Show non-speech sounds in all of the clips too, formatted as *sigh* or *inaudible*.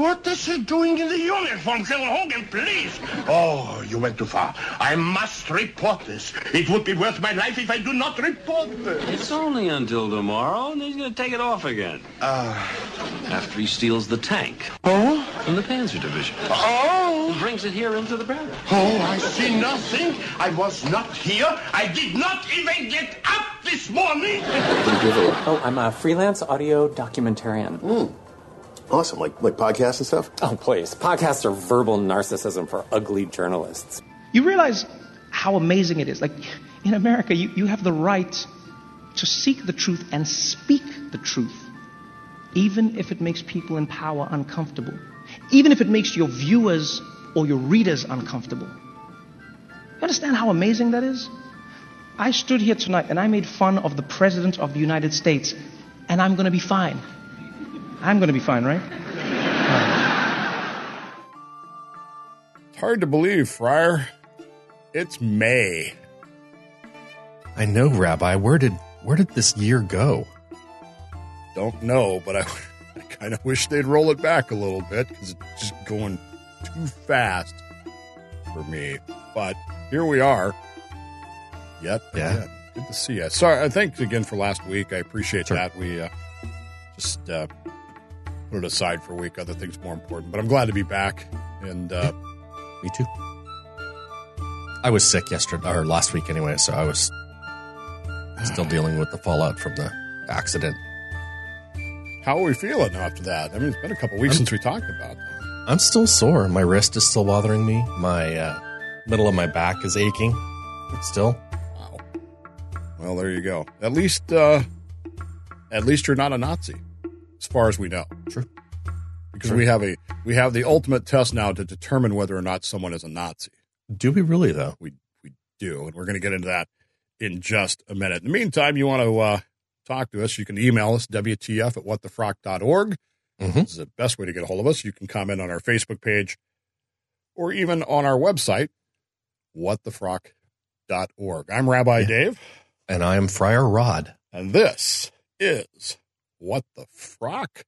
What is he doing in the uniform, General Hogan? Please. Oh, you went too far. I must report this. It would be worth my life if I do not report this. It's only until tomorrow, and he's going to take it off again. Uh, After he steals the tank oh? from the Panzer Division. Oh? And brings it here into the barracks. Oh, I see nothing. I was not here. I did not even get up this morning. *laughs* Oh, I'm a freelance audio documentarian. Awesome, like like podcasts and stuff. Oh, please. Podcasts are verbal narcissism for ugly journalists. You realize how amazing it is. Like, in America, you, you have the right to seek the truth and speak the truth, even if it makes people in power uncomfortable, even if it makes your viewers or your readers uncomfortable. You understand how amazing that is? I stood here tonight and I made fun of the President of the United States, and I'm going to be fine. I'm going to be fine, right? It's hard to believe, Friar. It's May. I know, Rabbi. Where did where did this year go? Don't know, but I, *laughs* I kind of wish they'd roll it back a little bit because it's just going too fast for me. But here we are. Yet Yeah. again. Good to see you. Sorry, uh, thanks again for last week. I appreciate Sure. that. We uh, just uh, put it aside for a week. Other things more important. But I'm glad to be back. And uh, Me too. I was sick yesterday or last week anyway, so I was still *sighs* dealing with the fallout from the accident. how are we feeling after that? I mean, it's been a couple weeks since we talked about that. I'm still sore. My wrist is still bothering me. My uh, middle of my back is aching. Still, Wow. Well, there you go. At least, uh, at least you're not a Nazi, as far as we know. True. Because we have a we have the ultimate test now to determine whether or not someone is a Nazi. do we really though? We we do, and we're going to get into that in just a minute. In the meantime, you want to uh, talk to us? You can email us wtf at whatthefrock.org. Mhm. This is the best way to get a hold of us. You can comment on our Facebook page or even on our website, whatthefrock.org. I'm Rabbi Yeah. Dave. And I am Friar Rod. And this is What the Frock?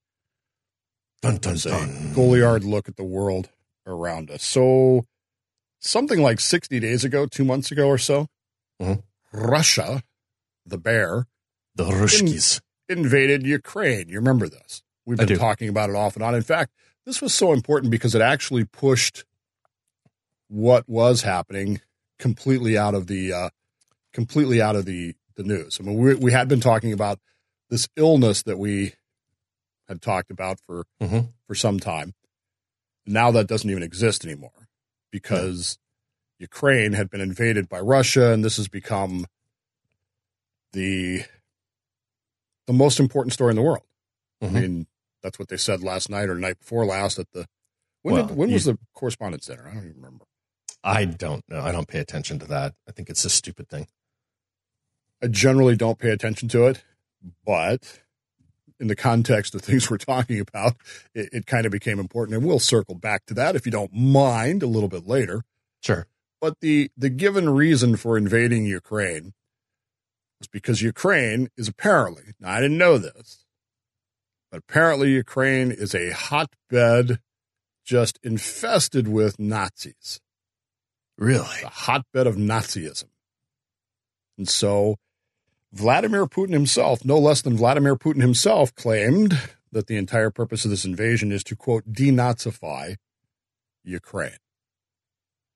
Dun dun dun. Goliard look at the world around us. So, something like 60 days ago, two months ago or so, Mhm. Russia, the bear, The Rushkis. invaded Ukraine. You remember this? We've been talking about it off and on. In fact, this was so important because it actually pushed what was happening completely out of the uh, completely out of the the news. I mean, we we had been talking about this illness that we had talked about for Mhm. for some time. Now that doesn't even exist anymore because Ukraine had been invaded by Russia, and this has become the the most important story in the world. Mhm. I mean, that's what they said last night or night before last at the when Well, did, when you- was the correspondence dinner? I don't even remember. I don't know. I don't pay attention to that. I think it's a stupid thing. I generally don't pay attention to it, but in the context of things *laughs* we're talking about, it, it kind of became important, and we'll circle back to that if you don't mind a little bit later. Sure. But the the given reason for invading Ukraine was because Ukraine is apparently now I didn't know this, but apparently Ukraine is a hotbed just infested with Nazis. Really? It's a hotbed of Nazism. And so Vladimir Putin himself, no less than Vladimir Putin himself, claimed that the entire purpose of this invasion is to quote denazify Ukraine.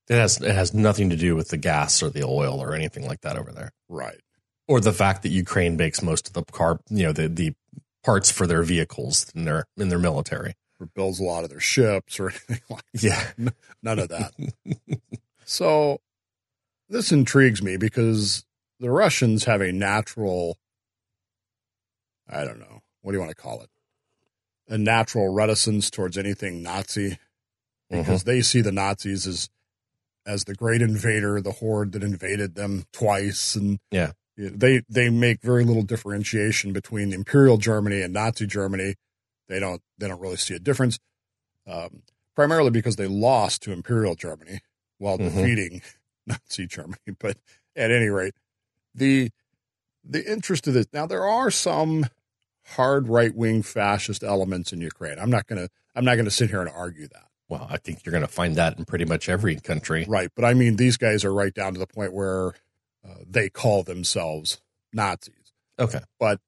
It has it has nothing to do with the gas or the oil or anything like that over there, Right. or the fact that Ukraine makes most of the car, you know, the the parts for their vehicles in their in their military. Or builds a lot of their ships or *laughs* anything like that. Yeah. None of that. so this intrigues me because the Russians have a natural, I don't know, what do you want to call it? A natural reticence towards anything Nazi because they see the Nazis as as the great invader, the horde that invaded them twice, and Yeah. they they make very little differentiation between Imperial Germany and Nazi Germany. They don't they don't really see a difference, um, primarily because they lost to Imperial Germany while Mhm. defeating *laughs* Nazi Germany. But at any rate, the the interest of this now there are some hard right wing fascist elements in Ukraine. I'm not gonna I'm not gonna sit here and argue that. Well, I think you're to find that in pretty much every country. Right, but I mean these guys are right down to the point where uh, they call themselves Nazis, Okay. but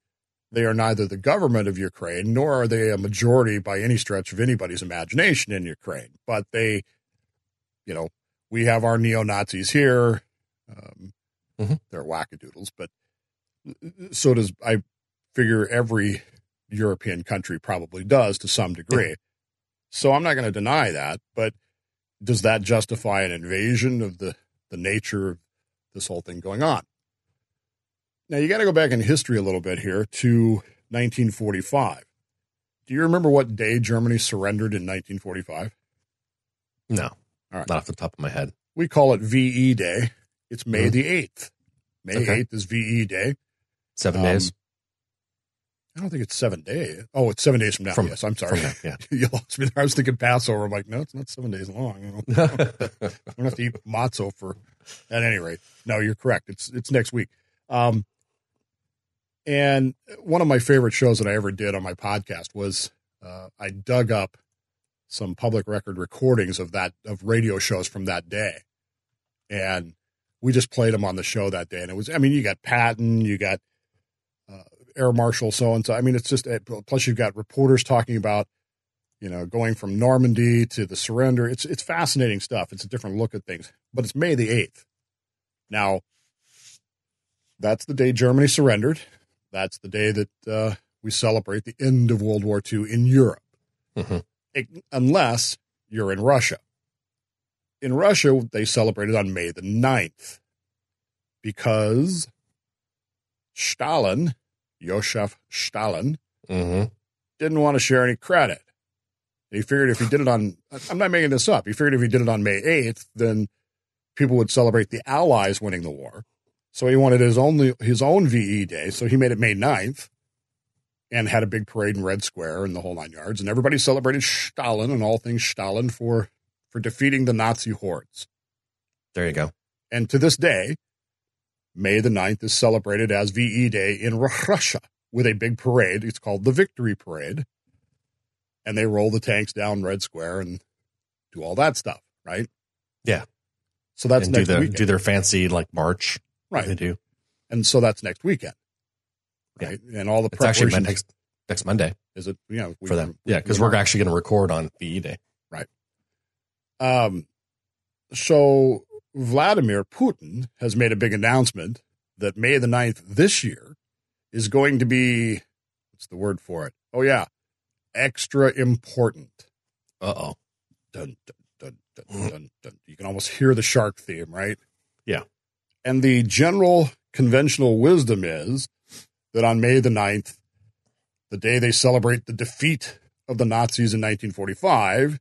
they are neither the government of Ukraine nor are they a majority by any stretch of anybody's imagination in Ukraine. But they, you know, we have our neo Nazis here. Um, Mhm. They're wackadoodles, but so does I figure every European country probably does to some degree. So I'm not going to deny that, but does that justify an invasion of the the nature of this whole thing going on? Now you got to go back in history a little bit here to 1945. Do you remember what day Germany surrendered in 1945? No. All right. Not off the top of my head. We call it VE Day. It's May Mhm. the 8th. May Okay. 8th is VE Day. Seven Um, days I don't think it's seven days. Oh, it's seven days from now. from yes, I'm sorry. Now, *laughs* you lost me there. I was thinking Passover. I'm like, no, it's not seven days long. You *laughs* know? yeah. *laughs* I'm gonna have to eat matzo for. At any rate, no, you're correct. It's it's next week. Um, and one of my favorite shows that I ever did on my podcast was uh, I dug up some public record recordings of that of radio shows from that day, and we just played them on the show that day. And it was, I mean, you got Patton, you got uh, Air Marshal so and so. I mean, it's just plus you've got reporters talking about you know, going from Normandy to the surrender. It's it's fascinating stuff. It's a different look at things. But it's May the eighth. Now, that's the day Germany surrendered. That's the day that uh, we celebrate the end of World War II in Europe, Mhm. It- unless you're in Russia. In Russia, they celebrated on May the 9th because Stalin, Joseph Stalin, hmm didn't want to share any credit. He figured if he did it on, I'm not making this up. He figured if he did it on May 8th, then people would celebrate the Allies winning the war. So he wanted his only his own VE day. So he made it May 9th and had a big parade in Red Square and the whole nine yards. And everybody celebrated Stalin and all things Stalin for for defeating the Nazi hordes. There you go. And to this day, May the 9th is celebrated as VE Day in Russia with a big parade. It's called the Victory Parade. And they roll the tanks down Red Square and do all that stuff, right? Yeah. So that's and do next the weekend. do their fancy like march. right. They do. And so that's next weekend. Yeah. Right. And all the It's actually preparations. next next Monday is it, you know, we- for them. Yeah, because we- we're actually going to record on VE Day. Um, so Vladimir Putin has made a big announcement that May the 9th this year is going to be, what's the word for it? Oh, yeah, extra important. Uh oh. Dun, dun, dun, dun, dun, dun. You can almost hear the shark theme, right? Yeah. And the general conventional wisdom is that on May the 9th, the day they celebrate the defeat of the Nazis in 1945,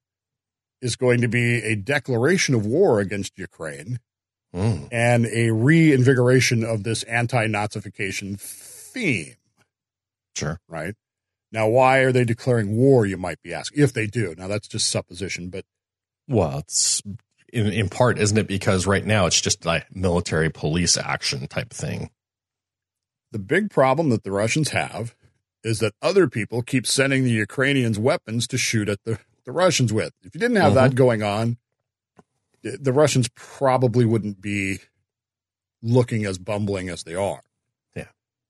is going to be a declaration of war against Ukraine Mm. and a reinvigoration of this anti Nazification theme, Sure. right? Now, why are they declaring war, you might be asking, if they do? Now, that's just supposition, but Well, it's in in part, isn't it? Because right now it's just like military police action type thing. The big problem that the Russians have is that other people keep sending the Ukrainians weapons to shoot at the, the Russians with. If you didn't have that going on, the Russians probably wouldn't be looking as bumbling as they are. Yeah.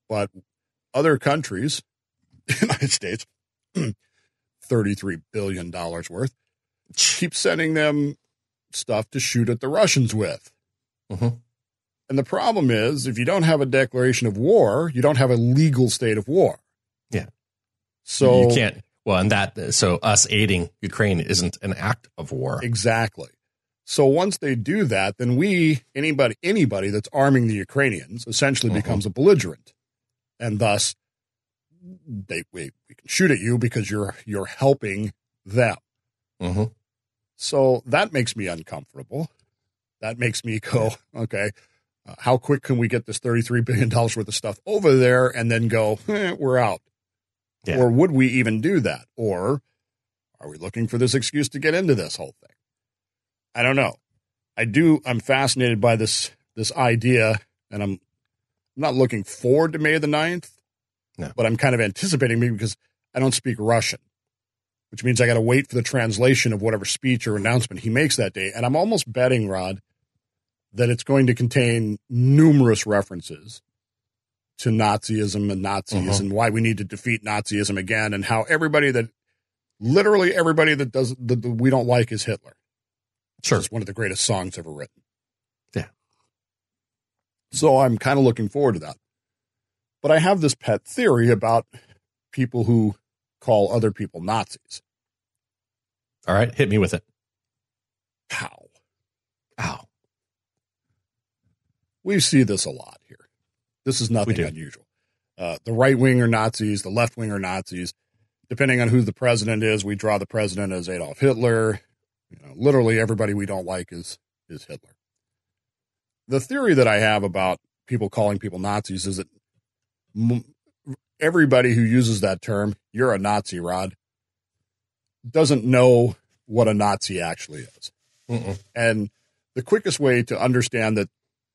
But other countries, the *laughs* United States, *clears throat* $33 billion worth, keep sending them stuff to shoot at the Russians with. Mhm. And the problem is, if you don't have a declaration of war, you don't have a legal state of war. Yeah. So you can't. Well, and that so us aiding Ukraine isn't an act of war. Exactly. So once they do that, then we anybody anybody that's arming the Ukrainians essentially Mhm. becomes a belligerent, and thus they we, we can shoot at you because you're you're helping them. hmm So that makes me uncomfortable. That makes me go, *laughs* okay, uh, how quick can we get this $33 billion worth of stuff over there and then go, *laughs* eh, we're out? Yeah. Or would we even do that? Or are we looking for this excuse to get into this whole thing? I don't know. I do, I'm fascinated by this, this idea and I'm, I'm not looking forward to May the 9th, No. But I'm kind of anticipating maybe because I don't speak Russian, which means I got to wait for the translation of whatever speech or announcement he makes that day. And I'm almost betting, Rod, that it's going to contain numerous references to Nazism and Nazis Mhm. and why we need to defeat Nazism again and how everybody that literally everybody that does that we don't like is Hitler. Sure. It's one of the greatest songs ever written. Yeah. So I'm kind of looking forward to that. But I have this pet theory about people who call other people Nazis. All right. Hit me with it. How? Ow. We see this a lot here. This is nothing unusual. Uh, the right wing are Nazis, the left wing are Nazis. Depending on who the president is, we draw the president as Adolf Hitler. You know, literally everybody we don't like is is Hitler. The theory that I have about people calling people Nazis is that m- everybody who uses that term, "you're a Nazi, Rod," doesn't know what a Nazi actually is. Mm-mm. And the quickest way to understand that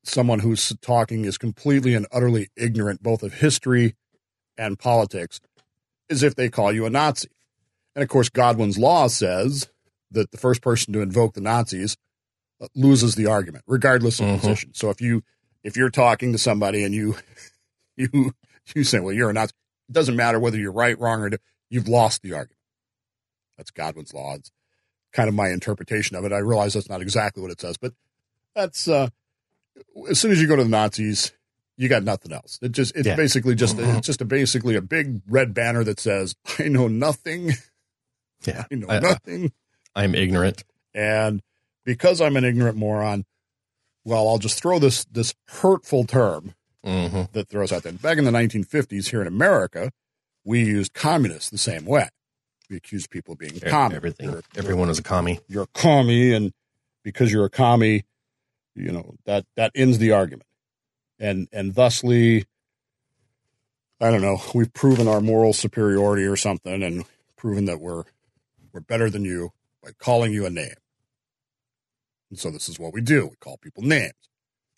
someone who's talking is completely and utterly ignorant both of history and politics is if they call you a Nazi. And of course, Godwin's law says that the first person to invoke the Nazis uh, loses the argument, regardless of Mhm. position. So if you if you're talking to somebody and you *laughs* you you say, "Well, you're a Nazi," it doesn't matter whether you're right, wrong, or you've lost the argument. That's Godwin's law. It's kind of my interpretation of it. I realize that's not exactly what it says, but that's uh, as soon as you go to the Nazis, you got nothing else. It just it's Yeah. basically just it's just a basically a big red banner that says I know nothing, Yeah. *laughs* I know I- I- nothing, I'm ignorant. and because I'm an ignorant moron, well, I'll just throw this this hurtful term hmm that throws out there. Back in the 1950s here in America, we used communists the same way. We accused people of being commie. Everything. You're- Everyone is a commie. you're a commie and because you're a commie you know that that ends the argument. And and thusly i don't know we've proven our moral superiority or something and proven that we're we're better than you by calling you a name. And so this is what we do. We call people names.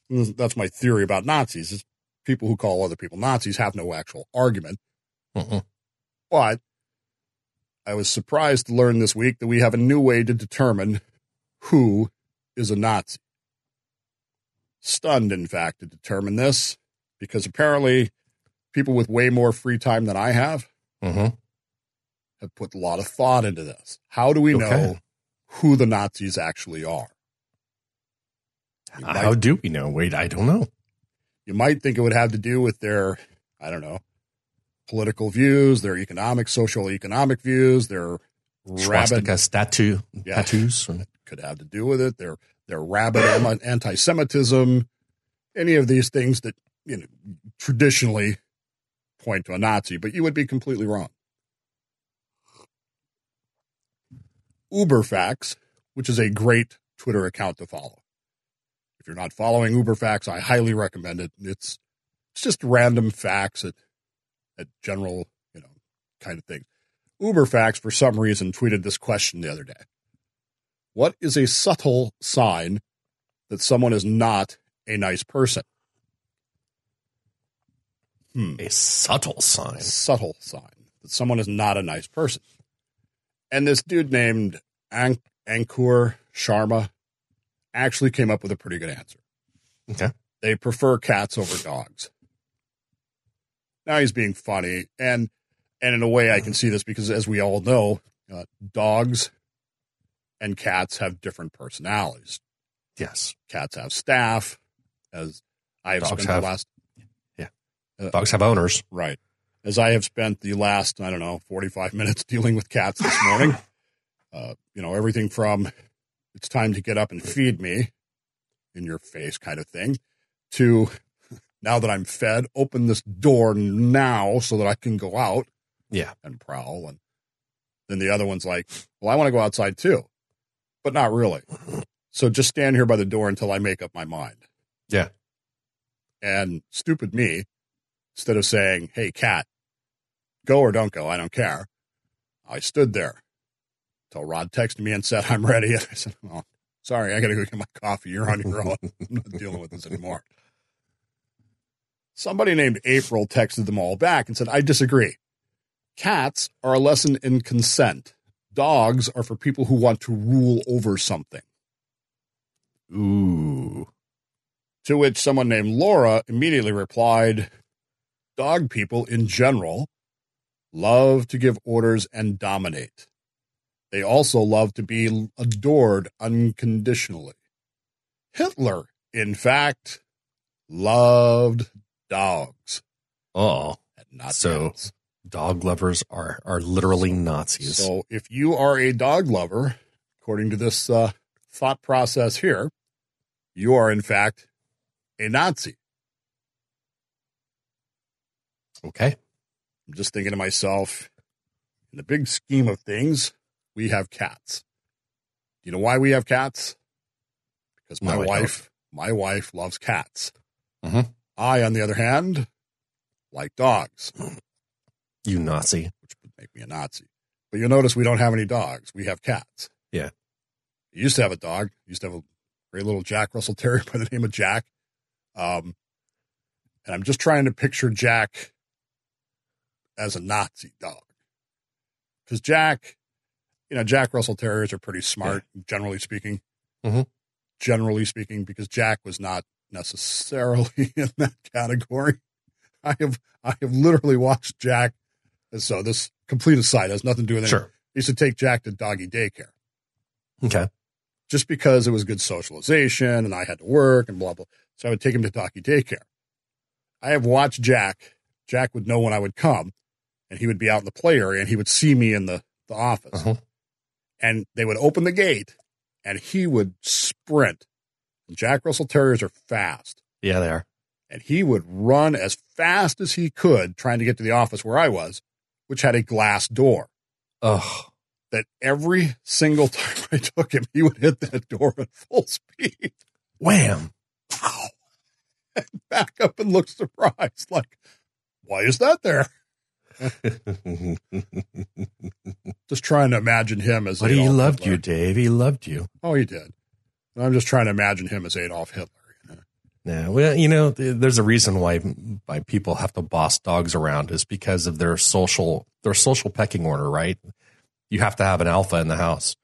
And that's my theory about nazis is people who call other people nazis have no actual argument. Mm-mm. but I was surprised to learn this week that we have a new way to determine who is a Nazi. Stunned, in fact, to determine this because apparently people with way more free time than I have hmm have put a lot of thought into this. How do we know who the Nazis actually are? You How do we know? Wait, I don't know. you might think it would have to do with their, I don't know, political views, their economic, social economic views, their rabid Swastika statue Yeah. tattoos. could have to do with it. Their their rabid anti-Semitism, any of these things that you know traditionally point to a Nazi, but you would be completely wrong. UberFacts, which is a great Twitter account to follow. If you're not following UberFacts, I highly recommend it. It's it's just random facts at at general, you know, kind of things. UberFacts, for some reason, tweeted this question the other day. What is a subtle sign that someone is not a nice person? Hmm. A subtle sign. A subtle sign that someone is not a nice person. And this dude named An- Ankur Sharma actually came up with a pretty good answer. Okay. They prefer cats over dogs. Now he's being funny, and and in a way I can see this because, as we all know, uh, dogs and cats have different personalities. Yes. Cats have staff, as I have Dogs spent have- the last yeah. Dogs have owners. right as I have spent the last I don't know forty five *laughs* minutes dealing with cats this morning. *laughs* uh, you know everything from it's time to get up and feed me in your face kind of thing to *laughs* now that I'm fed, open this door now so that I can go out Yeah. and prowl. And then the other one's like, well, I want to go outside too, but not really. So just stand here by the door until I make up my mind. Yeah. And stupid me, instead of saying, hey, cat, go or don't go, I don't care. I stood there until Rod texted me and said, I'm ready. *laughs* And I said, oh, sorry, I got to go get my coffee. You're on your own. *laughs* I'm not dealing with this anymore. Somebody named April texted them all back and said, I disagree. Cats are a lesson in consent. Dogs are for people who want to rule over something. Ooh. To which someone named Laura immediately replied, Dog people in general love to give orders and dominate. They also love to be adored unconditionally. Hitler, in fact, loved dogs. Oh, and not so. Dog lovers are are literally Nazis. So if you are a dog lover, according to this uh, thought process here, you are in fact a Nazi. okay. I'm just thinking to myself, in the big scheme of things, we have cats. Do you know why we have cats? Because my No, wife, my wife loves cats. Mhm. I, on the other hand, like dogs, You Nazi. which would make me a Nazi. But you'll notice we don't have any dogs. We have cats. Yeah. We used to have a dog. We used to have a great little Jack Russell Terrier *laughs* by the name of Jack. Um, and I'm just trying to picture Jack as a Nazi dog. Because Jack, you know, Jack Russell Terriers are pretty smart, generally speaking. Mhm. Generally speaking, because Jack was not necessarily *laughs* in that category. I have I have literally watched Jack. And So this complete aside has nothing to do with it. Sure. I used to take Jack to doggy daycare Okay. just because it was good socialization and I had to work and blah blah. So I would take him to doggy daycare. I have watched Jack. Jack would know when I would come, and he would be out in the play area, and he would see me in the the office, Uh-huh. and they would open the gate, and he would sprint. Jack Russell Terriers are fast, Yeah, they are. and he would run as fast as he could, trying to get to the office where I was, which had a glass door. Ugh. That every single *laughs* time I took him, he would hit that door at full speed. Wham. *laughs* And back up and look surprised, like, why is that there? *laughs* Just trying to imagine him as Adolf Hitler. but he loved Hitler. you, Dave. He loved you. Oh, he did. And I'm just trying to imagine him as Adolf Hitler. Yeah, well, you know, there's a reason why why people have to boss dogs around is because of their social their social pecking order, right? You have to have an alpha in the house,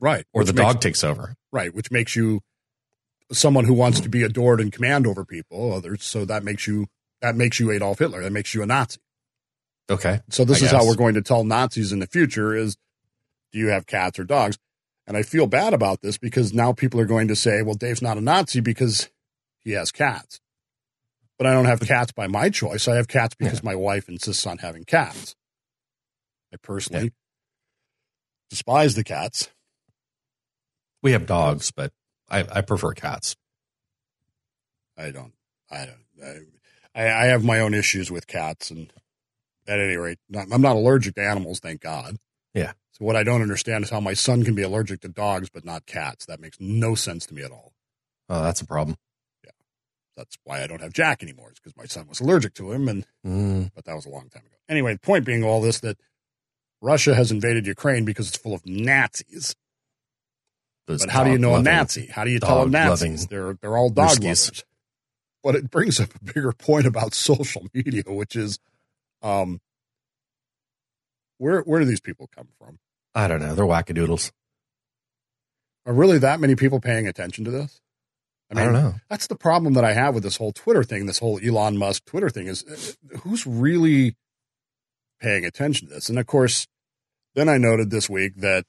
Right. or the makes- dog takes over. Right. Which makes you someone who wants to be adored and command over people, others. So that makes you, that makes you Adolf Hitler. That makes you a Nazi. Okay, So this I is how we're going to tell Nazis in the future is do you have cats or dogs? And I feel bad about this because now people are going to say, well, Dave's not a Nazi because he has cats. But I don't have cats by my choice. I have cats because my wife insists on having cats. I personally despise the cats. we have dogs, but I, I prefer cats. I don't. I don't. I, I have my own issues with cats, and at any rate, not, I'm not allergic to animals, thank God. Yeah. So what I don't understand is how my son can be allergic to dogs but not cats. That makes no sense to me at all. Oh, that's a problem. That's why I don't have Jack anymore. It's because my son was allergic to him, and Mm, but that was a long time ago. Anyway, the point being all this that Russia has invaded Ukraine because it's full of Nazis. those But how do you know a Nazi? How do you tell them dog-loving Nazis? They're they're all dog Ruskies. lovers. But it brings up a bigger point about *laughs* social media, which is, um, where where do these people come from? I don't know. They're wackadoodles. Are really that many people paying attention to this? I, don't know. That's the problem that I have with this whole Twitter thing, this whole Elon Musk Twitter thing is uh, who's really paying attention to this? And of course, then I noted this week that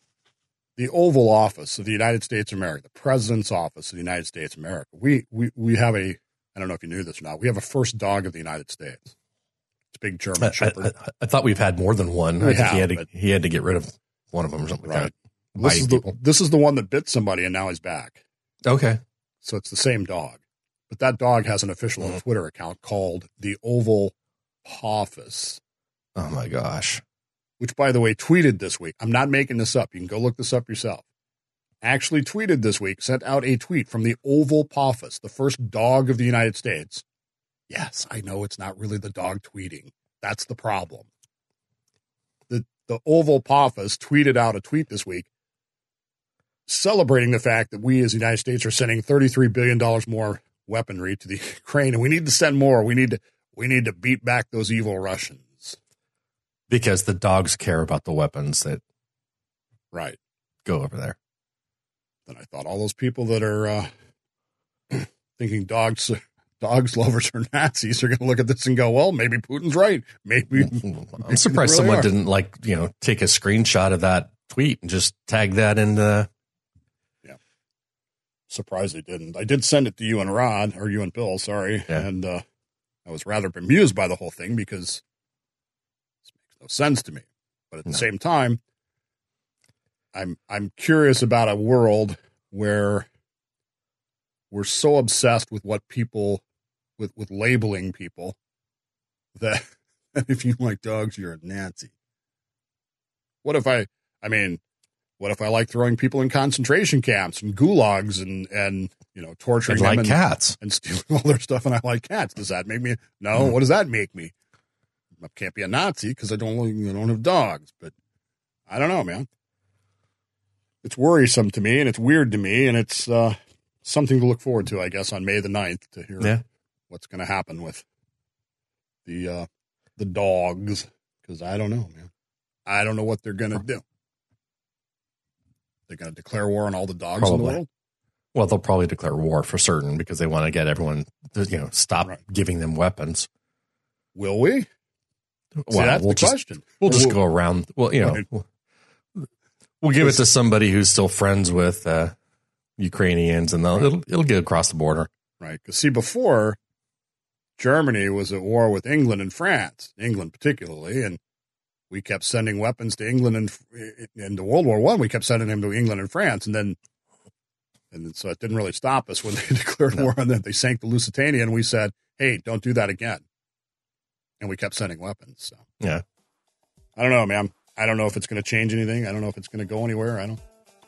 the Oval Office of the United States of America, the President's Office of the United States of America, we we we have a I don't know if you knew this or not, we have a first dog of the United States. It's a big German I, Shepherd. I, I thought we've had more than one. We I think have, he had to he had to get rid of one of them or something Right. like that. this is the people. this is the one that bit somebody and now he's back. Okay. So it's the same dog. But that dog has an official Mhm. Twitter account called the Oval Office. Oh my gosh. which by the way tweeted this week. I'm not making this up. You can go look this up yourself. Actually tweeted this week, sent out a tweet from the Oval Office, the first dog of the United States. Yes, I know it's not really the dog tweeting. That's the problem. The the Oval Office tweeted out a tweet this week celebrating the fact that we as the United States are sending $33 billion more weaponry to the *laughs* Ukraine and we need to send more. We need to we need to beat back those evil Russians. because the dogs care about the weapons that Right. go over there. Then I thought all those people that are uh, *clears throat* thinking dogs dogs lovers are Nazis are going to look at this and go, well, maybe Putin's right. Maybe *laughs* I'm surprised really someone are. didn't like you know take a screenshot of that tweet and just tag that in the. Surprised they didn't. I did send it to you and Rod or you and Bill, sorry, Yeah. and uh, I was rather bemused by the whole thing because this makes no sense to me. But at the No. same time, I'm I'm curious about a world where we're so obsessed with what people with with labeling people *laughs* that if you like dogs, you're a Nazi. What if I? I mean, what if I like throwing people in concentration camps and gulags and and you know torturing And them like and, cats. and stealing *laughs* all their stuff and I like cats? Does that make me? No. Hmm. What does that make me? I can't be a Nazi because I don't I don't have dogs. But I don't know, man. It's worrisome to me and it's weird to me and it's uh, something to look forward to, I guess, on May the 9th to hear Yeah. what's going to happen with the uh, the dogs because I don't know, man. I don't know what they're going to do. They're going to declare war on all the dogs in the world. Well, they'll probably declare war for certain because they want to get everyone to you know stop Right. giving them weapons. Will we? See, Well, that's we'll the just question. we'll just Will- go around. Well, you know, Right. we'll, we'll give it to somebody who's still friends with uh, Ukrainians, and they'll it'll, it'll get across the border. Right. Because, see, before Germany was at war with England and France, England particularly, and we kept sending weapons to England and into World War One. We kept sending them to England and France, and then, and so it didn't really stop us when *laughs* they declared war on them. They sank the Lusitania, and we said, "Hey, don't do that again." And we kept sending weapons. So Yeah, I don't know, man. I don't know if it's going to change anything. I don't know if it's going to go anywhere. I don't.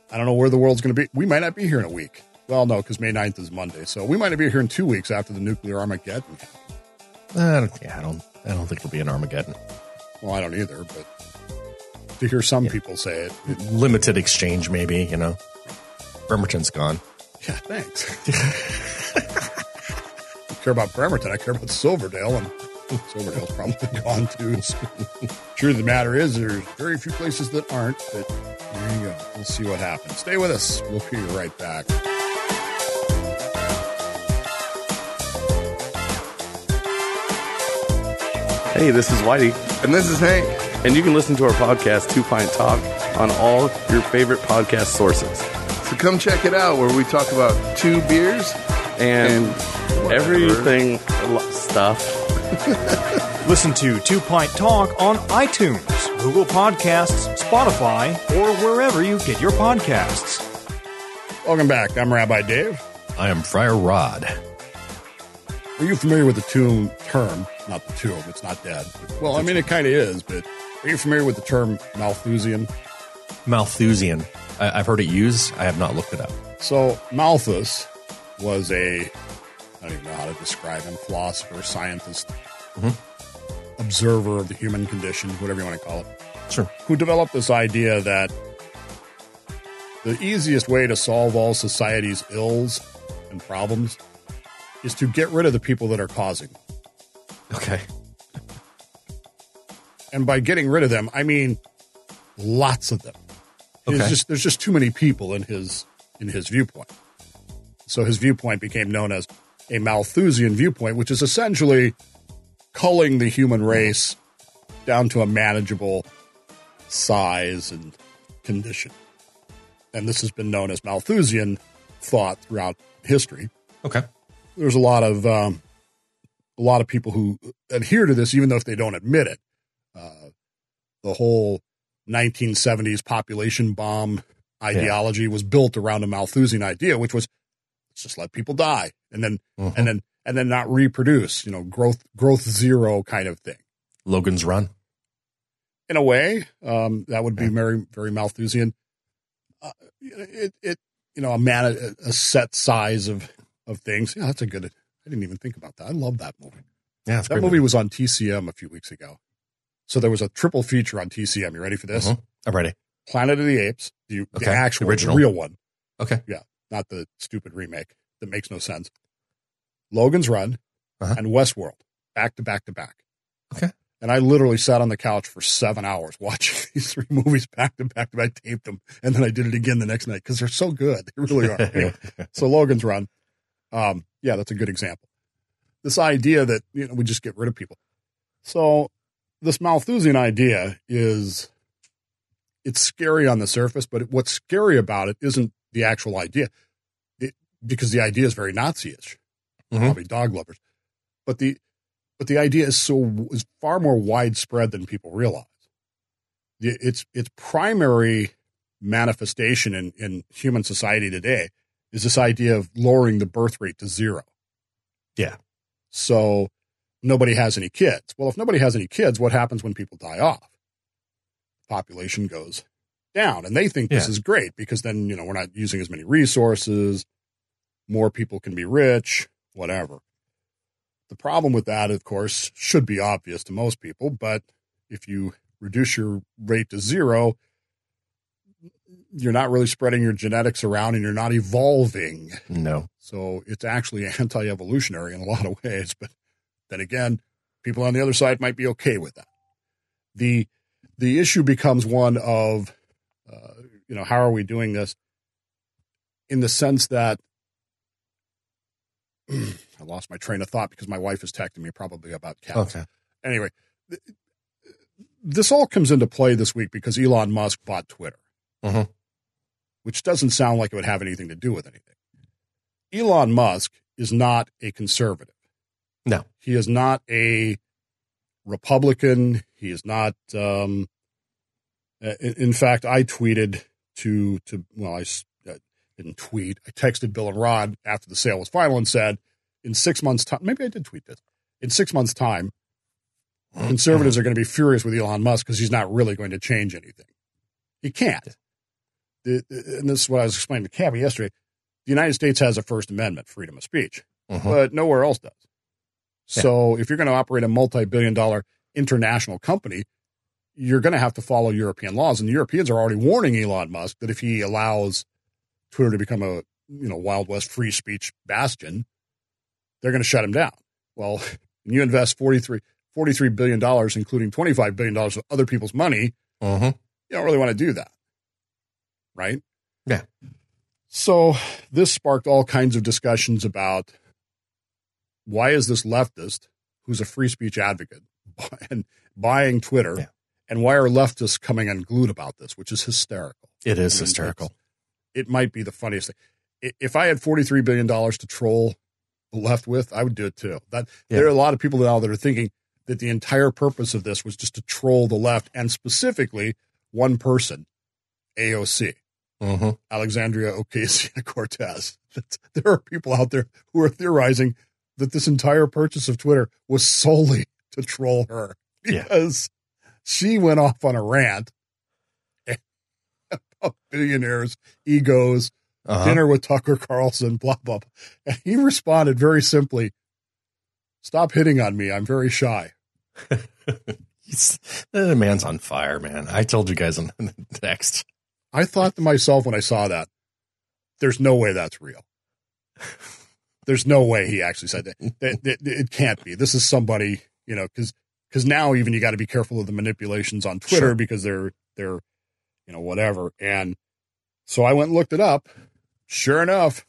I don't know where the world's going to be. We might not be here in a week. Well, no, because May 9th is Monday, so we might not be here in two weeks after the nuclear Armageddon. I don't, yeah, I don't, I don't think it'll be an Armageddon. Well, I don't either, but to hear some people say it, it Limited exchange, maybe. You know, Bremerton's gone. yeah, thanks. I *laughs* care about Bremerton. I care about Silverdale, and Silverdale's probably *laughs* gone too. Truth of the matter is, there's very few places that aren't, but there you go. We'll see what happens. Stay with us. We'll be right back. Hey, this is Whitey. And this is Hank. And you can listen to our podcast, Two Pint Talk, on all your favorite podcast sources. So come check it out where we talk about two beers and, everything stuff. *laughs* Listen to Two Pint Talk on iTunes, Google Podcasts, Spotify, or wherever you get your podcasts. Welcome back. I'm Rabbi Dave. I am Friar Rod. Are you familiar with the tomb term? Not the tomb, it's not dead. Well, I mean, it kind of is, but are you familiar with the term Malthusian? Malthusian. I, I've heard it used. I have not looked it up. So, Malthus was a, I don't even know how to describe him, philosopher, scientist, mm-hmm. observer of the human condition, whatever you want to call it, Sure. who developed this idea that the easiest way to solve all society's ills and problems is to get rid of the people that are causing. Okay. and by getting rid of them, I mean lots of them. Okay. just there's just too many people in his in his viewpoint. So his viewpoint became known as a Malthusian viewpoint, which is essentially culling the human race down to a manageable size and condition. And this has been known as Malthusian thought throughout history Okay. There's a lot of um, a lot of people who adhere to this, even though if they don't admit it. Uh, the whole 1970s population bomb ideology was built around a Malthusian idea, which was let's just let people die and then Mhm. and then and then not reproduce. You know, growth growth zero kind of thing. Logan's Run. In a way, um, that would be very very Malthusian. Uh, it it you know a man a, a set size of of things. Yeah, that's a good. I didn't even think about that. I love that movie. Yeah, That great movie was on TCM a few weeks ago. So there was a triple feature on TCM. You ready for this? Mhm. I'm ready. Planet of the Apes, the, the actual, original. the real one. Okay. Yeah, not the stupid remake that makes no sense. Logan's Run Uh-huh. and Westworld. back to back to back. Okay. And I literally sat on the couch for seven hours *laughs* watching these three movies back to back to back. I taped them, and then I did it again the next night because they're so good. They really are. Anyway, *laughs* so Logan's Run, um, yeah, that's a good example. This idea that you know we just get rid of people. So this Malthusian idea is it's scary on the surface, but what's scary about it isn't the actual idea, it, because the idea is very Nazi-ish, Mhm. probably dog lovers, but the but the idea is so is far more widespread than people realize. Its its primary manifestation in, in human society today is this idea of lowering the birth rate to zero. Yeah. So nobody has any kids. Well, if nobody has any kids, what happens when people die off? Population goes down. And they think this Yeah. is great because then, you know, we're not using as many resources, more people can be rich, whatever. The problem with that, of course, should be obvious to most people, but if you reduce your rate to zero, you're not really spreading your genetics around and you're not evolving. No. So it's actually *laughs* anti evolutionary in a lot of ways. But then again, people on the other side might be okay with that. The, the issue becomes one of, uh, you know, how are we doing this in the sense that *clears throat* I lost my train of thought because my wife is texting me probably about cats. Okay. Anyway, th- this all comes into play this week because Elon Musk bought Twitter, Mhm. which doesn't sound like it would have anything to do with anything. Elon Musk is not a conservative. No. He is not a Republican. He is not. Um, in, fact, I tweeted to to well, I didn't tweet. I texted Bill and Rod after the sale was final and said, in six months' time, maybe I did tweet this. In six months' time, conservatives are going to be furious with Elon Musk because he's not really going to change anything. He can't. The, and this is what I was explaining to Cabby yesterday. The United States has a First Amendment, freedom of speech, Mhm. but nowhere else does. Yeah. So if you're going to operate a multi-billion dollar international company, you're going to have to follow European laws. And the Europeans are already warning Elon Musk that if he allows Twitter to become a you know Wild West free speech bastion, they're going to shut him down. Well, *laughs* when you invest 43, 43 billion dollars, including twenty five billion dollars of other people's money, Mhm. you don't really want to do that, right? Yeah. So this sparked all kinds of discussions about why is this leftist, who's a free speech advocate, *laughs* and buying Twitter, Yeah. and why are leftists coming unglued about this, which is hysterical. It is I mean, hysterical. It might be the funniest thing. If I had forty three billion dollars to troll the left with, I would do it too. That Yeah. there are a lot of people now that are thinking that the entire purpose of this was just to troll the left and specifically one person, AOC. Hmm Alexandria Ocasio Cortez. *laughs* There are people out there who are theorizing that this entire purchase of Twitter was solely *laughs* to troll her *laughs* Yeah. because she went off on a rant about billionaires, egos, Uh-huh. dinner with Tucker Carlson, blah, blah, blah. And he responded very simply Stop hitting on me. I'm very shy. The man's on fire, man. I told you guys on the text. I thought to myself when I saw that, there's no way that's real. There's no way he actually said that. That- that- it can't be. This is somebody, you know, because because now even you got to be careful of the manipulations on Twitter Sure. because they're they're you know whatever. And so I went and looked it up. Sure enough,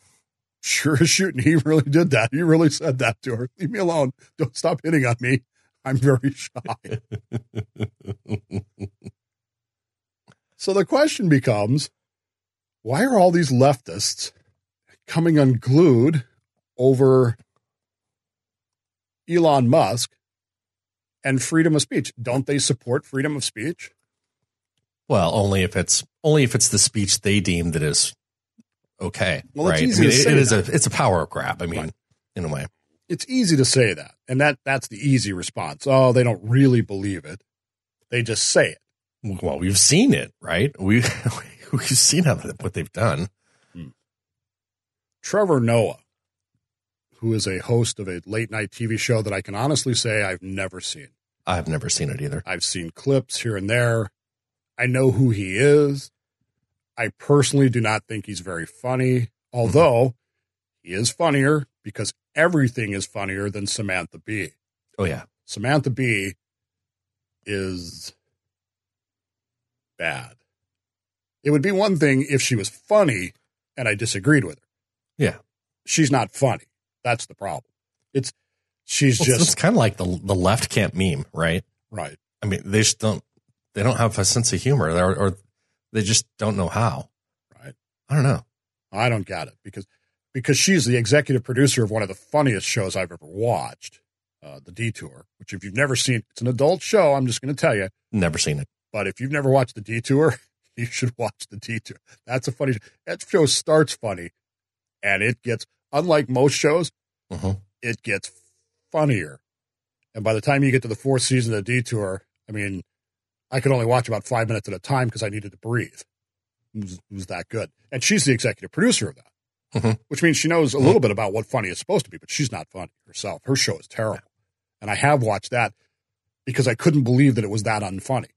sure as shooting, he really did that. He really said that to her. Leave me alone. Don't stop hitting on me. I'm very shy. *laughs* So the question becomes why are all these leftists coming unglued over Elon Musk and freedom of speech? Don't they support freedom of speech? Well, only if it's only if it's the speech they deem that is okay. Well, it's right? easy I mean, to it- say it is a it's a power grab. I mean, in a way. It's easy to say that. And that that's the easy response. Oh, they don't really believe it. They just say it. Well, we've seen it, right? We *laughs* we've seen how, what they've done. Hmm. Trevor Noah, who is a host of a late night TV show that I can honestly say I've never seen. I've never seen it either. I've seen clips here and there. I know who he is. I personally do not think he's very funny, although he is funnier because everything is funnier than Samantha Bee. Oh yeah. Samantha Bee is bad. It would be one thing if she was funny and I disagreed with her. Yeah. She's not funny. That's the problem. It's she's Well, just it's kind of like the the left can't meme, right? right. I mean, they just don't they don't have a sense of humor, or, or they just don't know how. Right. I don't know. I don't get it because because she's the executive producer of one of the funniest shows I've ever watched, uh, The Detour. Which, if you've never seen, it's an adult show. I'm just going to tell you. Never seen it. But if you've never watched The Detour, *laughs* you should watch The Detour. That's a funny. That show starts funny, and it gets unlike most shows. Mhm. It gets funnier, and by the time you get to the fourth season of The Detour, I mean, I could only watch about five minutes at a time because I needed to breathe. It was, it was that good, and she's the executive producer of that Mhm. which means she knows a little bit about what funny is supposed to be, but she's not funny herself. Her show is terrible. And I have watched that because I couldn't believe that it was that unfunny.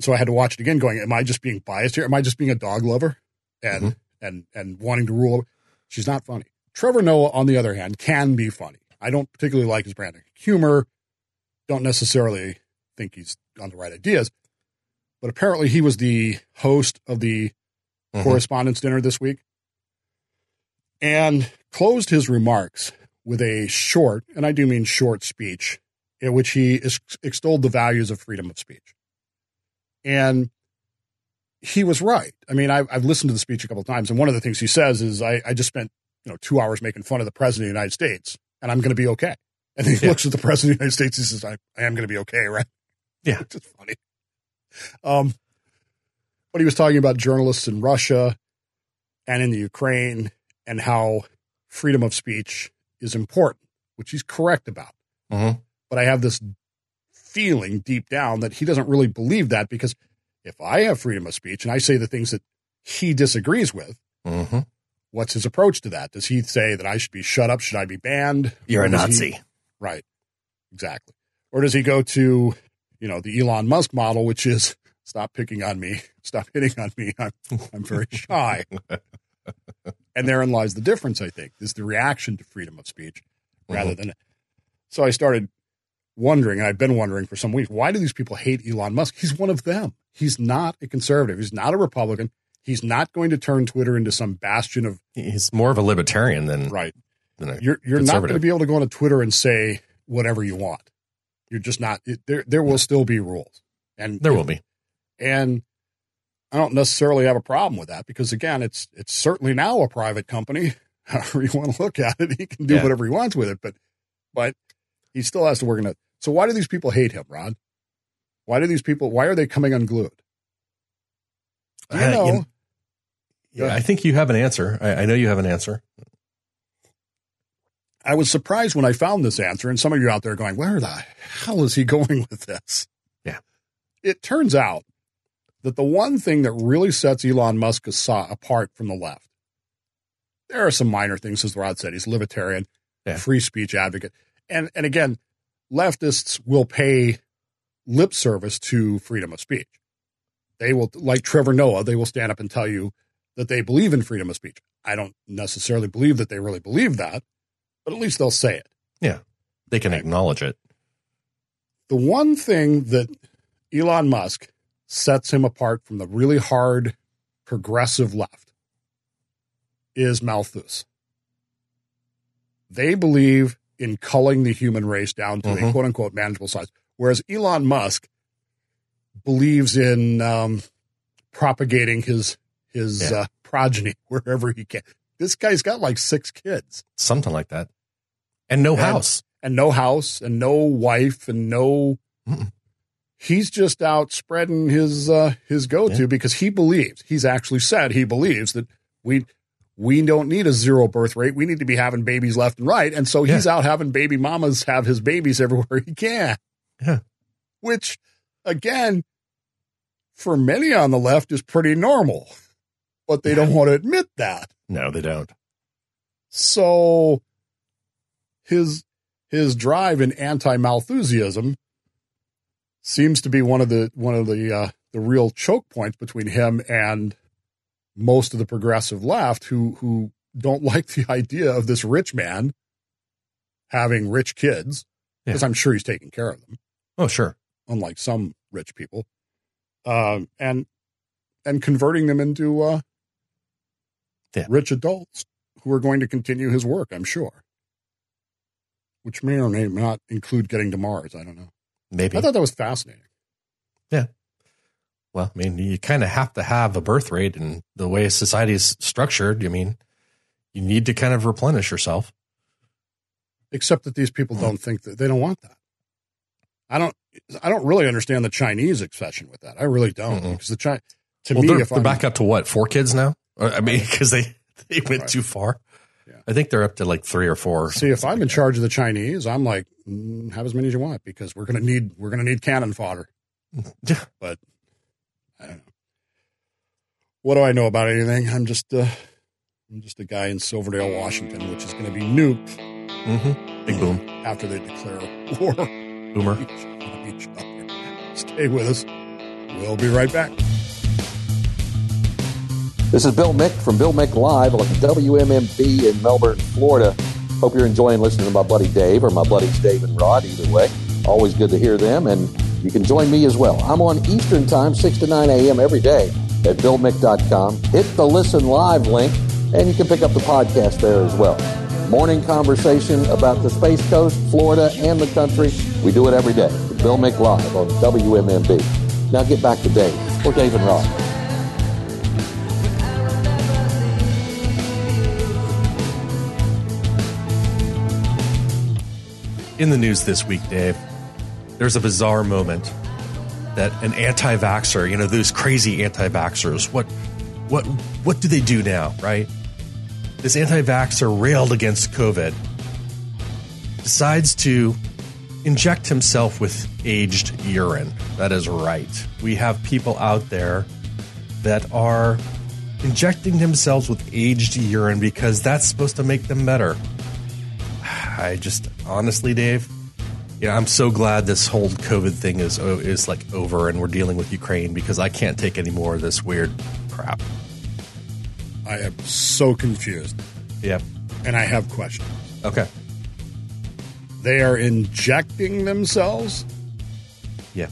So I had to watch it again going, am I just being biased here? Am I just being a dog lover and, and, and wanting to rule? She's not funny. Trevor Noah, on the other hand, can be funny. I don't particularly like his brand of humor. Don't necessarily think he's on the right ideas, but apparently he was the host of the Mhm. correspondence dinner this week and closed his remarks with a short, and I do mean short speech, in which he ex- extolled the values of freedom of speech. And he was right. I mean, I've, I've listened to the speech a couple of times, and one of the things he says is, I, I just spent you know two hours making fun of the president of the United States, and I'm going to be okay. And he Yeah. looks at the president of the United States and says, I, I am going to be okay, *laughs* right? Yeah. Which is funny. Um, but he was talking about journalists in Russia and in the Ukraine and how freedom of speech is important, which he's correct about. Mhm. But I have this feeling deep down that he doesn't really believe that because if I have freedom of speech and I say the things that he disagrees with, hmm what's his approach to that? Does he say that I should be shut up? Should I be banned? You're a does he- Nazi. Right. Exactly. Or does he go to, you know, the Elon Musk model, which is stop picking on me, stop hitting on me. I'm, I'm very shy. *laughs* and therein lies the difference, I think, is the reaction to freedom of speech rather than. So I started wondering, and I've been wondering for some weeks, why do these people hate Elon Musk? He's one of them. He's not a conservative. He's not a Republican. He's not going to turn Twitter into some bastion of He's more of a libertarian than right. than a You're you're not going to be able to go on Twitter and say whatever you want. You're just not. It, there there will still be rules, and There will be. And I don't necessarily have a problem with that because again, it's it's certainly now a private company. *laughs* However you want to look at it, he can do Yeah. whatever he wants with it. But but he still has to work in it. So why do these people hate him, Rod? Why do these people? Why are they coming unglued? Do you Uh, know? you know- Yeah, I think you have an answer. I, I know you have an answer. I was surprised when I found this answer, and some of you out there are going, "Where the hell is he going with this?" Yeah. It turns out that the one thing that really sets Elon Musk apart from the left, there are some minor things, as Rod said. He's libertarian, Yeah. free speech advocate, and and again, leftists will pay lip service to freedom of speech. They will, like Trevor Noah, they will stand up and tell you that they believe in freedom of speech. I don't necessarily believe that they really believe that, but at least they'll say it. Yeah, they can acknowledge it. The one thing that Elon Musk sets him apart from the really hard progressive left is Malthus. They believe in culling the human race down to a Mhm. quote unquote manageable size, whereas Elon Musk believes in um, propagating his his Yeah. uh, progeny *laughs* wherever he can. This guy's got like six kids Something like that. And no And- house. and no house and no wife and no Mm-mm. he's just out spreading his uh his go-to Yeah. because he believes he's actually said he believes that we we don't need a zero birth rate. We need to be having babies left and right. And so he's out having baby mamas have his babies everywhere *laughs* he can. Yeah. which again for many on the left is pretty normal but they don't want to admit that. No, they don't. so his his drive in anti-Malthusianism seems to be one of the one of the uh, the real choke points between him and most of the progressive left who who don't *laughs* like the idea of this rich man having rich kids because Yeah. I'm sure he's taking care of them, Oh, sure. unlike some rich people, um, and and converting them into uh, Yeah. rich adults who are going to continue his work. I'm sure, which may or may not include getting to Mars. I don't know. Maybe. I thought that was fascinating. Well, I mean, you kind of have to have a birth rate, and the way society is structured, I mean, you need to kind of replenish yourself. except that these people don't think that they don't want that. I don't. I don't really understand the Chinese obsession with that. I really don't Mm-mm. because the Chi- to well, me, they're, if they're I'm back up to what four kids now? I mean, because they they went Right. too far. Yeah. I think they're up to like three or four. see if I'm in charge of the Chinese, I'm like mm, have as many as you want because we're gonna need we're gonna need cannon fodder. *laughs* Yeah. But I don't know. What do I know about anything? I'm just uh, I'm just a guy in Silverdale, Washington, which is going to be nuked Mm-hmm. Big boom, after they declare war. boomer. each, on each other. Stay with us. We'll be right back. This is Bill Mick from Bill Mick Live on WMMB in Melbourne, Florida. Hope you're enjoying listening to my buddy Dave or my buddies Dave and Rod, either way. Always good to hear them, and you can join me as well. I'm on Eastern Time, 6 to 9 a.m. every day at BillMick.com. Hit the Listen Live link, and you can pick up the podcast there as well. Morning conversation about the Space Coast, Florida, and the country. We do it every day. Bill Mick Live on WMMB. Now get back to Dave or Dave and Rob. In the news this week, Dave, there's a bizarre moment that an anti-vaxxer, you know, those crazy anti-vaxxers, what, what, what do they do now, right? This anti-vaxxer railed against COVID, decides to inject himself with aged urine. That is right. We have people out there that are injecting themselves with aged urine because that's supposed to make them better. *sighs* I just honestly, Dave, yeah, I'm so glad this whole COVID thing is is like over and we're dealing with Ukraine because I can't take any more of this weird crap. I am so confused Yep. and I have questions. Okay. They are injecting themselves Yeah.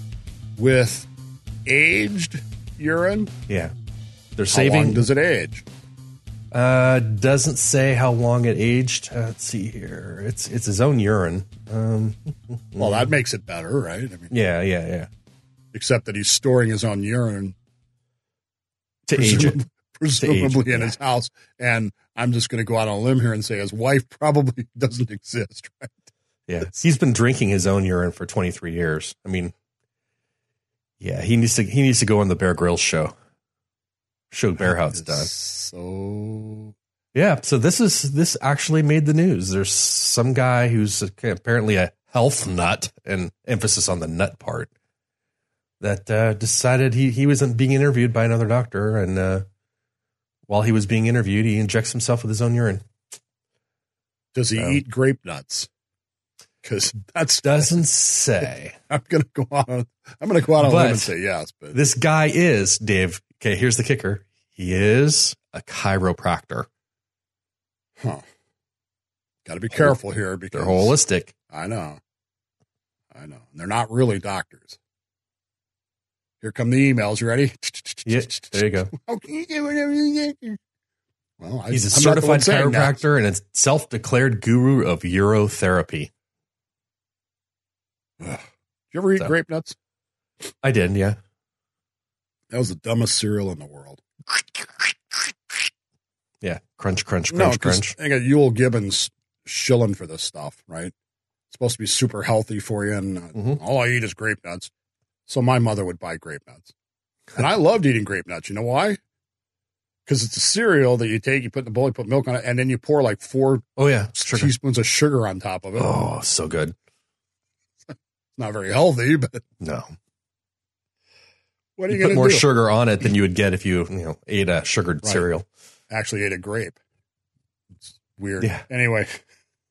with aged urine. Yeah. They're How long saving. does it age? Uh, doesn't say how long it aged. Uh, let's see here. It's it's his own urine. Um, *laughs* Well, that makes it better, right? I mean, yeah, yeah, yeah. except that he's storing his own urine, To age it. presumably, *laughs* presumably it, in yeah. his house. And I'm just going to go out on a limb here and say his wife *laughs* probably doesn't exist, right? Yeah, he's been drinking his own urine for 23 years. I mean, yeah, he needs to he needs to go on the Bear Grylls show. Show Bear how it's done. So Yeah, so this is this actually made the news. There's some guy who's apparently a health nut, and emphasis on the nut part, that uh, decided he he wasn't being interviewed by another doctor, and uh, while he was being interviewed, he injects himself with his own urine. does he So- eat grape nuts? Because that's Doesn't *laughs* say. I'm going to go on. I'm going to go out on a limb and say yes, but This guy is Dave. Okay, here's the kicker. He is a chiropractor. huh. Got to be careful here because They're holistic. I know. I know. And they're not really doctors. Here come the emails. You ready? Yeah, there you go. *laughs* How can you do it? Well, I, He's a I'm not the one certified saying that. chiropractor and a self-declared guru of urotherapy. Did you ever eat So- grape nuts? I did, yeah. That was the dumbest cereal in the world. Yeah. Crunch, crunch, No, crunch. I got Euell Gibbons shilling for this stuff, right? It's supposed to be super healthy for you, and uh, Mhm. all I eat is grape nuts. So my mother would buy grape nuts, and I loved eating grape nuts. You know why? Because it's a cereal that you take, you put in the bowl, you put milk on it, and then you pour like four Oh, yeah. Sugar. teaspoons of sugar on top of it. Oh, so good. *laughs* It's not very healthy, but No. What are you, You put more do? sugar on it than you would get if you, you know, ate a sugared Right. cereal. Actually, ate a grape. It's weird. Yeah. Anyway,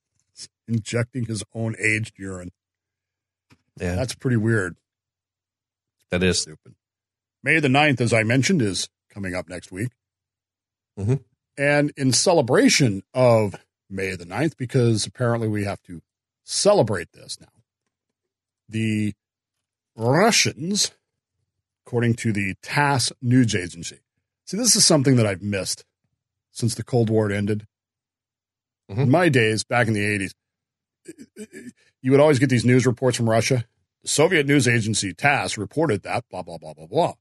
*laughs* injecting his own aged urine. Yeah. That's pretty weird. that is. Stupid. May the 9th, as I mentioned, is coming up next week. Mhm. And in celebration of May the 9th, because apparently we have to celebrate this now. the Russians, according to the TASS news agency. See, this is something that I've missed since the Cold War ended. Mm-hmm. In my days, back in the 80s, you would always get these news reports from Russia. The Soviet news agency TASS reported that, blah, blah, blah, blah, blah.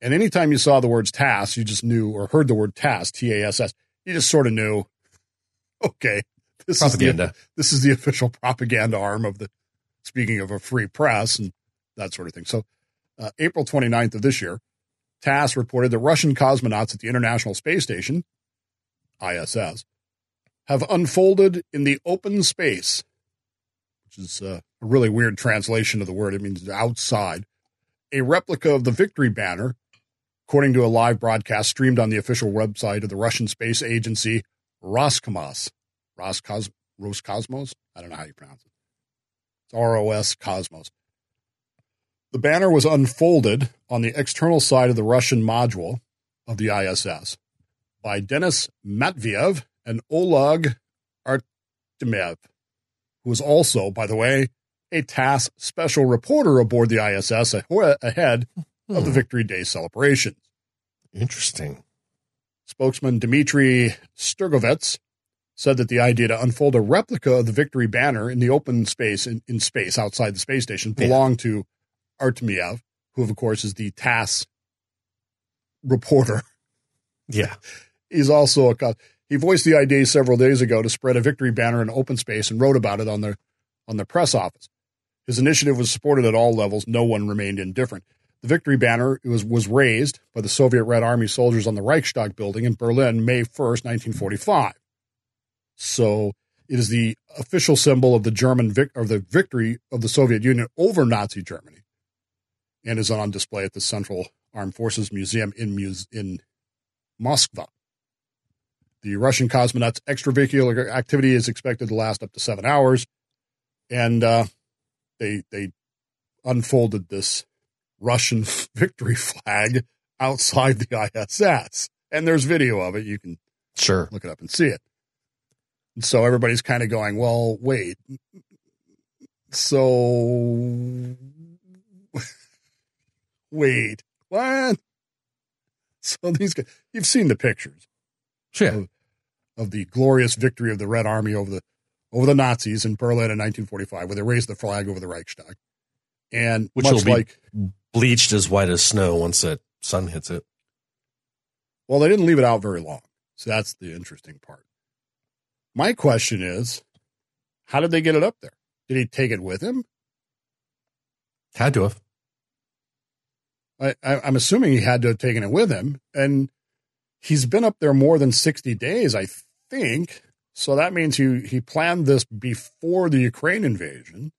And anytime you saw the words TASS, you just knew, or heard the word TASS, T A S S, you just sort of knew, *laughs* okay, this Propaganda. is the this is the official propaganda arm of the speaking of a free press and that sort of thing. So, uh, April 29th of this year, TASS reported that Russian cosmonauts at the International Space Station, ISS, have unfolded in the open space, which is uh, a really weird translation of the word. It means outside, a replica of the victory banner, according to a live broadcast streamed on the official website of the Russian space agency Roscosmos. Roscos- Roscosmos? I don't know how you pronounce it. It's R O S Cosmos. The banner was unfolded on the external side of the Russian module of the ISS by Denis Matviev and Oleg Artemyev, who was also, by the way, a TASS special reporter aboard the ISS ahe- ahead of the hmm. Victory Day celebrations. Interesting. Spokesman Dmitry Strugovets said that the idea to unfold a replica of the victory banner in the open space in, in space outside the space station belonged to Artemyev, who of course is the TASS reporter. Yeah. *laughs* He's also a he voiced the idea several days ago to spread a victory banner in open space and wrote about it on the on the press office. His initiative was supported at all levels. No one remained indifferent. The victory banner was, was raised by the Soviet Red Army soldiers on the Reichstag building in Berlin, May 1st, 1945. So it is the official symbol of the German vic- or the victory of the Soviet Union over Nazi Germany, and is on display at the Central Armed Forces Museum in Muse- in Moscow. The Russian cosmonauts' extravehicular activity is expected to last up to seven hours, and uh, they they unfolded this Russian *laughs* victory flag outside the ISS, and there's video of it. You can sure look it up and see it. And so everybody's kind of going, "Well, wait, so wait, what?" *laughs* So these guys, you've seen the pictures sure. of, of the glorious victory of the Red Army over the over the Nazis in Berlin in 1945, where they raised the flag over the Reichstag, and Which will be like bleached as white as snow once the sun hits it. well, they didn't leave it out very long, so that's the interesting part. My question is, how did they get it up there? Did he take it with him? Had to have. I, I, I'm assuming he had to have taken it with him, and he's been up there more than 60 days, I think. So that means he he planned this before the Ukraine invasion.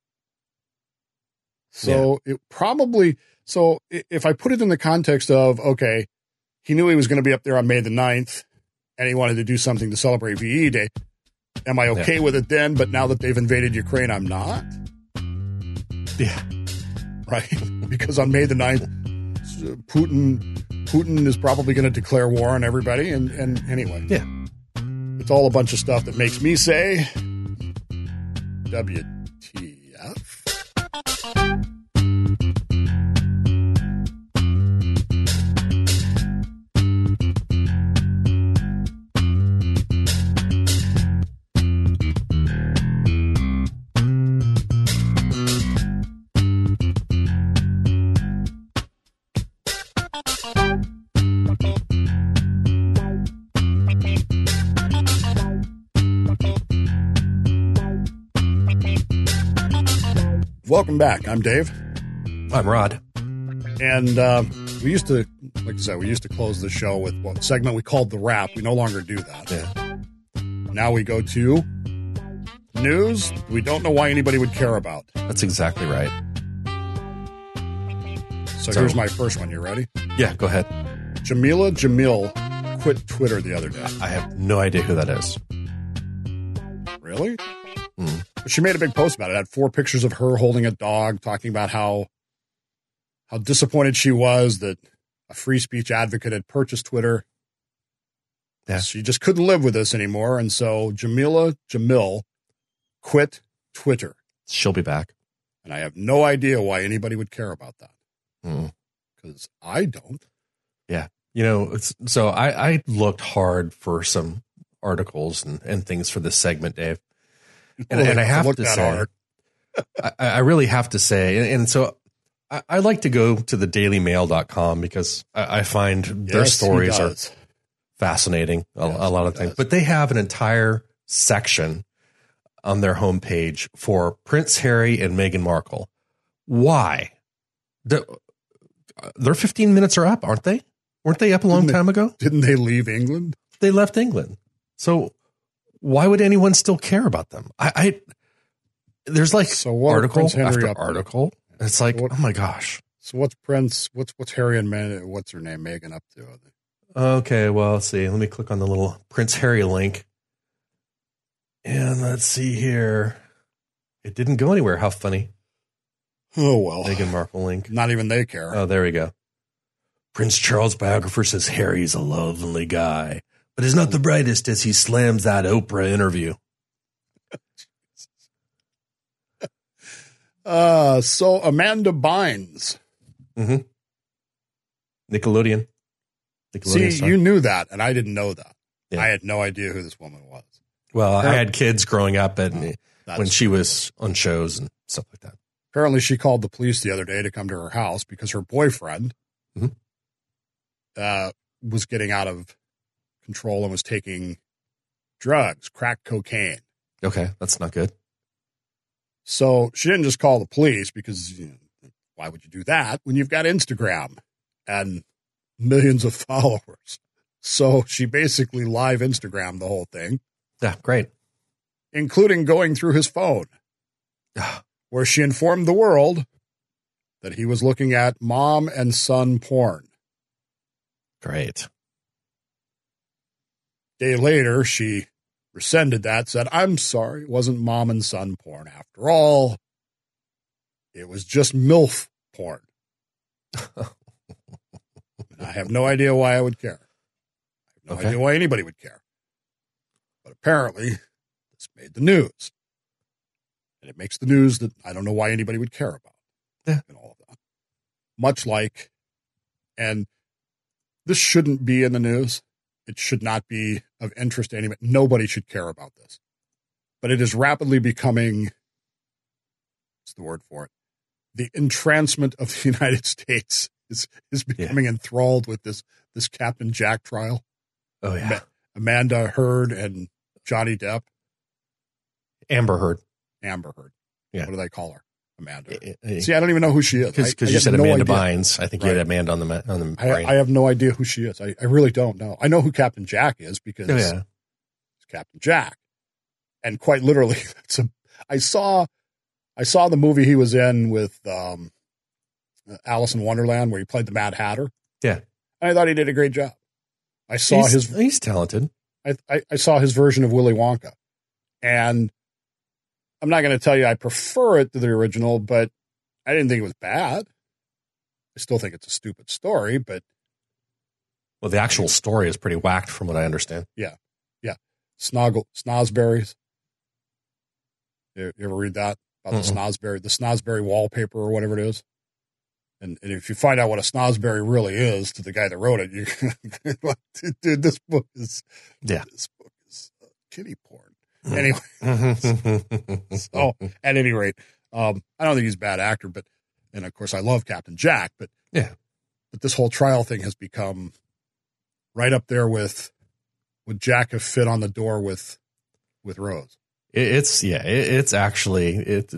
So it probably so if I put it in the context of okay, he knew he was going to be up there on May the 9th and he wanted to do something to celebrate VE Day. Am I okay Yeah. with it then? But now that they've invaded Ukraine, I'm not. Yeah. Right? *laughs* because on May the 9th, Uh, Putin Putin is probably going to declare war on everybody. And, and anyway, Yeah. it's all a bunch of stuff that makes me say, WTF? Welcome back. I'm Dave. I'm Rod. And uh, we used to, like I said, we used to close the show with what segment we called the wrap. We no longer do that. Yeah. Now we go to news we don't know why anybody would care about. That's exactly right. So, So- here's my first one. You ready? Yeah, go ahead. Jamila Jamil quit Twitter the other day. I have no idea who that is. Really? Hmm. She made a big post about it. it. Had four pictures of her holding a dog, talking about how how disappointed she was that a free speech advocate had purchased Twitter. Yeah. She just couldn't live with this anymore, and so Jamila Jamil quit Twitter. She'll be back. And I have no idea why anybody would care about that Hmm. because I don't. Yeah. You know, it's, so I, I looked hard for some articles and, and things for this segment, Dave. And, and I have to say. I, I really have to say, and, and so I, I like to go to the dailymail.com because I, I find their Yes, stories are fascinating, a, a lot of things. But they have an entire section on their homepage for Prince Harry and Meghan Markle. Why? The, uh, their 15 minutes are up, aren't they? Weren't they up a long they- time ago? Didn't they leave England? They left England. So why would anyone still care about them? I, I there's like So what article after up article. It's like, What- oh my gosh. So what's Prince? What's what's Harry and Man? What's her name? Megan up to? Okay, well, let's see. Let me click on the little Prince Harry link. And let's see here. It didn't go anywhere. How funny. Oh well, Meghan Markle link. not even they care. Oh, there we go. Prince Charles biographer says Harry's a lovely guy, but is not the brightest as he slams that Oprah interview. *laughs* Uh, so Amanda Bynes. Mm-hmm. Nickelodeon. Nickelodeon See, star. you knew that, and I didn't know that. Yeah. I had no idea who this woman was. well, I had kids growing up and Oh, when she was on shows and stuff like that. Apparently, she called the police the other day to come to her house because her boyfriend Mhm. uh, was getting out of control and was taking drugs, crack cocaine. Okay, that's not good. So she didn't just call the police because you know, why would you do that when you've got Instagram and millions of *laughs* followers? So she basically live Instagram the whole thing, Yeah, great. including going through his phone, where she informed the world that he was looking at mom and son porn. Great. Day later, she rescinded that, said, I'm sorry, it wasn't mom and son porn after all. It was just MILF porn. And I have no idea why I would care. I have no Okay. idea why anybody would care. But apparently, this made the news. And it makes the news that I don't know why anybody would care about. Yeah. And all of that. Much like, and this shouldn't be in the news. It should not be of interest to anybody. Nobody should care about this. But it is rapidly becoming, what's the word for it? The entrancement of the *laughs* United States is, is becoming enthralled with this, this Captain Jack trial. Oh yeah. Ma- Amanda Heard and Johnny Depp, Amber Heard. Amber Heard. Yeah. What do they call her? Amanda. Eh, eh, See, I don't even know who she is. Because you said no Amanda idea. Bynes. I think you had Amanda on the on the I, brain. I have no idea who she is. I, I really don't know. I know who Captain Jack is because oh yeah. it's Captain Jack. And quite literally, *laughs* it's a, I saw, I saw the movie he was in with um, Alice in Wonderland where he played the Mad Hatter. Yeah. And I thought he did a great job. I saw he's, his, he's talented. I, I, I saw his version of Willy Wonka, and I'm not going to tell you I prefer it to the original, but I didn't think it was bad. I still think it's a stupid story, but Well, the actual story is pretty whacked from what I understand. Yeah, yeah. Snoggle Snosberries. You, you ever read that about the Mm-mm. Snosberry, the Snosberry wallpaper or whatever it is? And, and if you find out what a Snosberry really is to the guy that wrote it, you *laughs* dude, this book is Yeah. this book is uh, kitty porn. *laughs* Anyway, so at any rate, um, I don't think he's a bad actor, but and of course I love Captain Jack, but Yeah. but this whole trial thing has become right up there with would Jack have fit on the door with with Rose? It's yeah. It's actually it.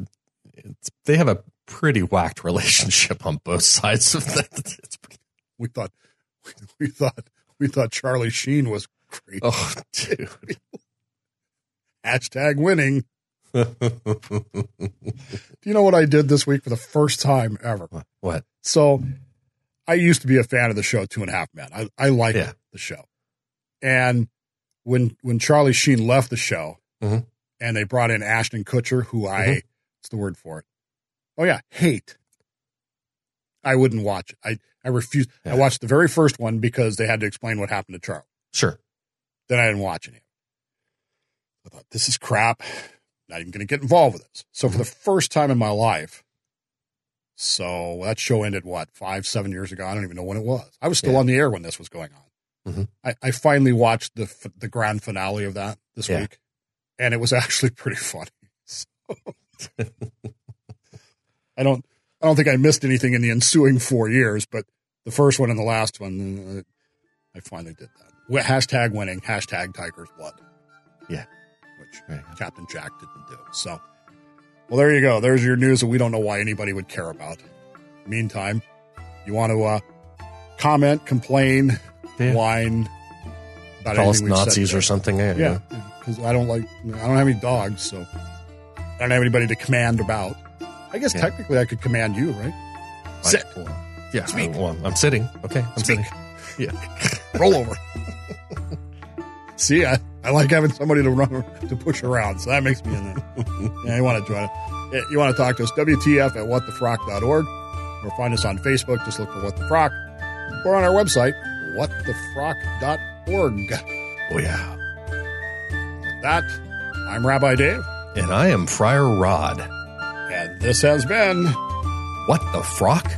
It's they have a pretty whacked relationship on both sides of that. *laughs* Pretty, We thought *laughs* we thought we thought Charlie Sheen was great. oh, dude. Hashtag winning. Do you know what I did this week for the first time ever? what? So I used to be a fan of the show Two and a Half Men. I, I liked Yeah. the show. And when when Charlie Sheen left the show Mhm. and they brought in Ashton Kutcher, who I Mhm. what's the word for it? Oh yeah, hate. I wouldn't watch it. I I refused. I watched the very first one because they had to explain what happened to Charlie. Sure. Then I didn't watch any. I thought this is crap. Not even going to get involved with this. So for the first time in my life, So that show ended what five, seven years ago. I don't even know when it was. I was still Yeah. on the air when this was going on. Mhm. I, I finally watched the f- the grand finale of that this Yeah. week, and it was *laughs* actually pretty funny. So- *laughs* I don't I don't think I missed anything in the ensuing four years, but the first one and the last one, uh, I finally did that. Hashtag winning. Hashtag Tiger's blood. Yeah. Which Right. Captain Jack didn't do. So, well, there you go. There's your news that we don't know why anybody would care about. Meantime, you want to uh, comment, complain, Yeah. whine about Call anything said Nazis today. or something. Yeah, because I don't like. I don't have any dogs, so I don't have anybody to command about. I guess Yeah. technically I could command you, right? Sit, well, yeah. Speak. I, well, I'm sitting. Okay. I'm Speak. sitting. Yeah. *laughs* roll over. *laughs* See, I, I like having somebody to run to push around, so that makes me in there. *laughs* yeah, you want to join it. You want to talk to us? WTF at whatthefrock.org or find us on Facebook. Just look for What the Frock or on our website, whatthefrock.org. Oh, yeah. With that, I'm Rabbi Dave, And I am Friar Rod. and this has been What the frock?